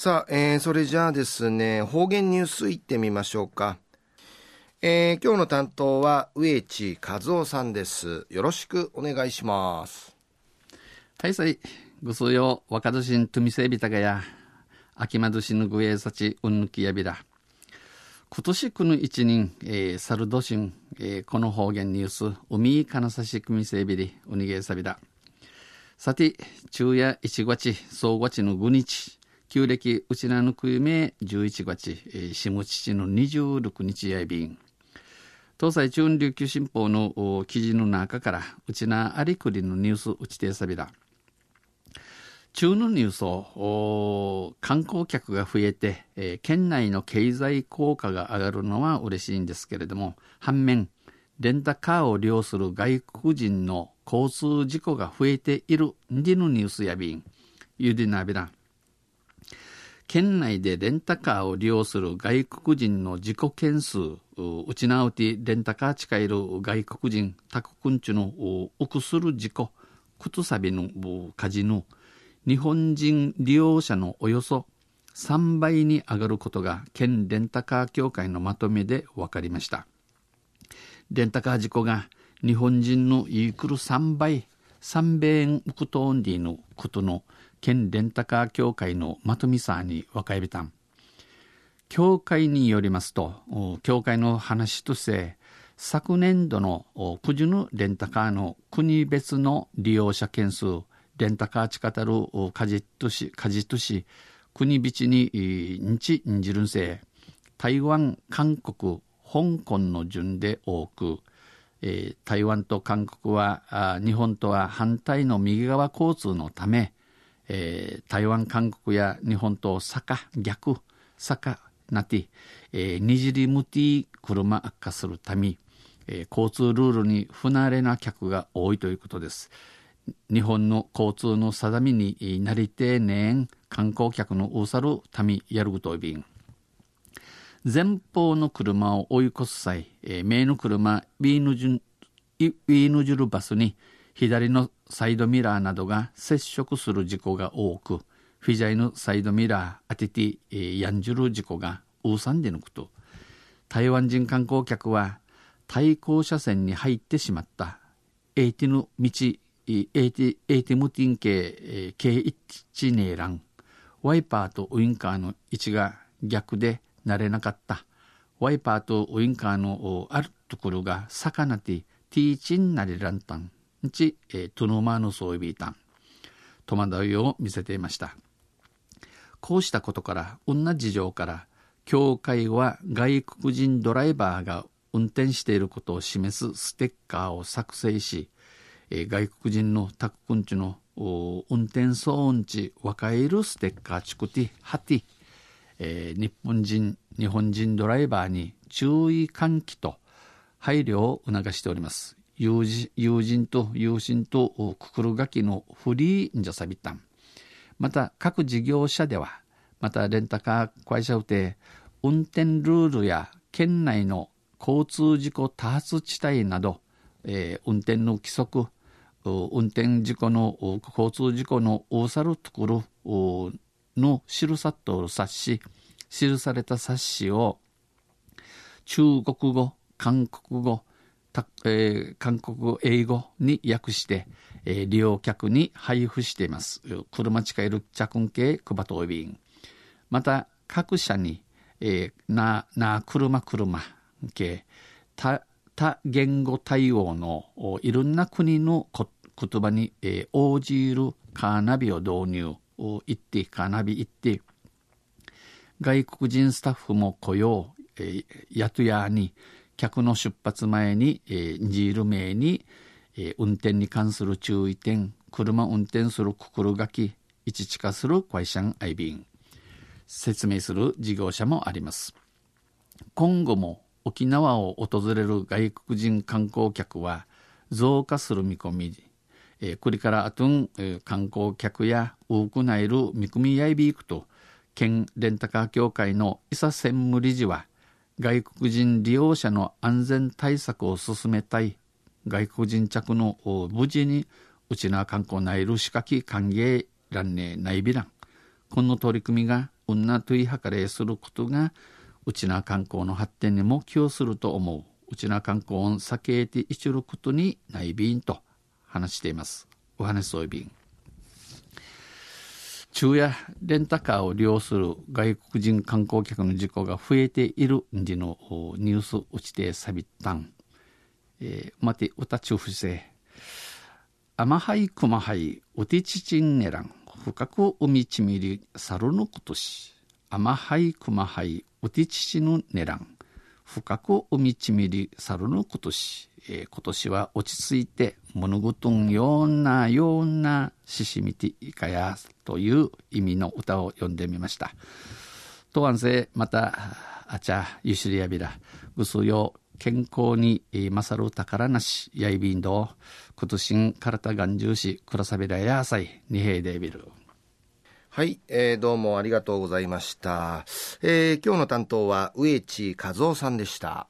さあ、えー、それじゃあですね、方言ニュースいってみましょうか。えー、今日の担当は植地和夫さんです。よろしくお願いします。はい、さい。ぐすよ、若年とみせびたがや、秋まどしぬぐえさち、うんぬきやびら。今年この一人、えー、サルドシン、えー、この方言ニュース、海かなさし組せびり、うにげさびだ。さて、昼夜1月、総月の5日、旧暦うちなぬくゆめ11月、えー、下父の26日やいびん。東西中琉球新報の記事の中から、うちなありくりのニュースうちてさびだ。中のニュースを観光客が増えて、えー、県内の経済効果が上がるのは嬉しいんですけれども反面レンタカーを利用する外国人の交通事故が増えているんでのニュースやびんゆでなびら県内でレンタカーを利用する外国人の事故件数うちなうてレンタカー近いる外国人タククンチュのうくする事故くとさびの火事の日本人利用者のおよそ3倍に上がることが県レンタカー協会のまとめで分かりました。レンタカー事故が日本人のイークル3倍3米円ウクトーンディのことの県レンタカー協会のまとめさに分かりびたん。協会によりますと協会の話として昨年度の九十のレンタカーの国別の利用者件数レンタカーチカタルカジトシカジトシ国ビチに日んじるんせ台湾韓国香港の順で多く、えー、台湾と韓国は日本とは反対の右側交通のため、えー、台湾韓国や日本と坂逆坂なって、えー、にじりむて車悪化するため、えー、交通ルールに不慣れな客が多いということです。日本の交通の定めになりてねん観光客のうさるたみやるぐといびん前方の車を追い越す際、えー、名の車ウィーヌジュウィーヌジュルバスに左のサイドミラーなどが接触する事故が多くフィジャイのサイドミラー当てて、えー、やんじる事故がうさんでぬくと。台湾人観光客は対向車線に入ってしまった。エイティヌ道エイティティムティン系 K1 ネーラン。ワイパーとウインカーの位置が逆でなれなかった。ワイパーとウインカーのあるところが魚でティーチンなりランタンタンちトゥノマのソイビータン戸惑いを見せていました。こうしたことから同じ事情から教会は外国人ドライバーが運転していることを示すステッカーを作成しえー、外国人のタククンチの運転騒音地若いるステッカーチクティハティ、えー、日本人日本人ドライバーに注意喚起と配慮を促しております。友人友人と友人とくくるがきのフリーンジャサビタンまた各事業者ではまたレンタカー会社うて運転ルールや県内の交通事故多発地帯など、えー、運転の規則運転事故の交通事故の大さるところの記さとる冊子記された冊子を中国語韓国語えー、韓国英語に訳して、えー、利用客に配布しています。車近いる着系クバトービン。また各社に、えー、なな車車系多多言語対応のいろんな国の言葉に、えー、応じるカーナビを導入を言って、カーナビ行って、外国人スタッフも雇用、えー、雇やに、客の出発前に、えー、ジール名に、えー、運転に関する注意点、車運転する心がき、位置地化する会社アイビン、説明する事業者もあります。今後も沖縄を訪れる外国人観光客は増加する見込みえー、これからあとん、えー、観光客や多くないる見込みやいびいくと県レンタカー協会の伊佐専務理事は外国人利用者の安全対策を進めたい外国人着の無事にうちな観光ないる仕掛け歓迎らんねないびらんこの取り組みが女とい計れすることがうちな観光の発展にも寄与すると思う。うちな観光を避けていちることにないびんと話しています。お話そういびん昼夜レンタカーを利用する外国人観光客の事故が増えているんじのニュースうちてさびったん、えー、まて歌中不正アマハイクマハイウティチチンネラン深く海ちみり猿のことし。アマハイクマハイウティチチのネラン深く海ちみり猿のことし、えー、今年は落ち着いて物事んようなようなししみていかやという意味の歌を読んでみました。とわんせまたあちゃゆしりやびらぐすよ健康に勝る宝なしやいびんど今年体がんじゅうしくらさびらやさいにへいでびるはい、えー、どうもありがとうございました、えー、今日の担当は植地和夫さんでした。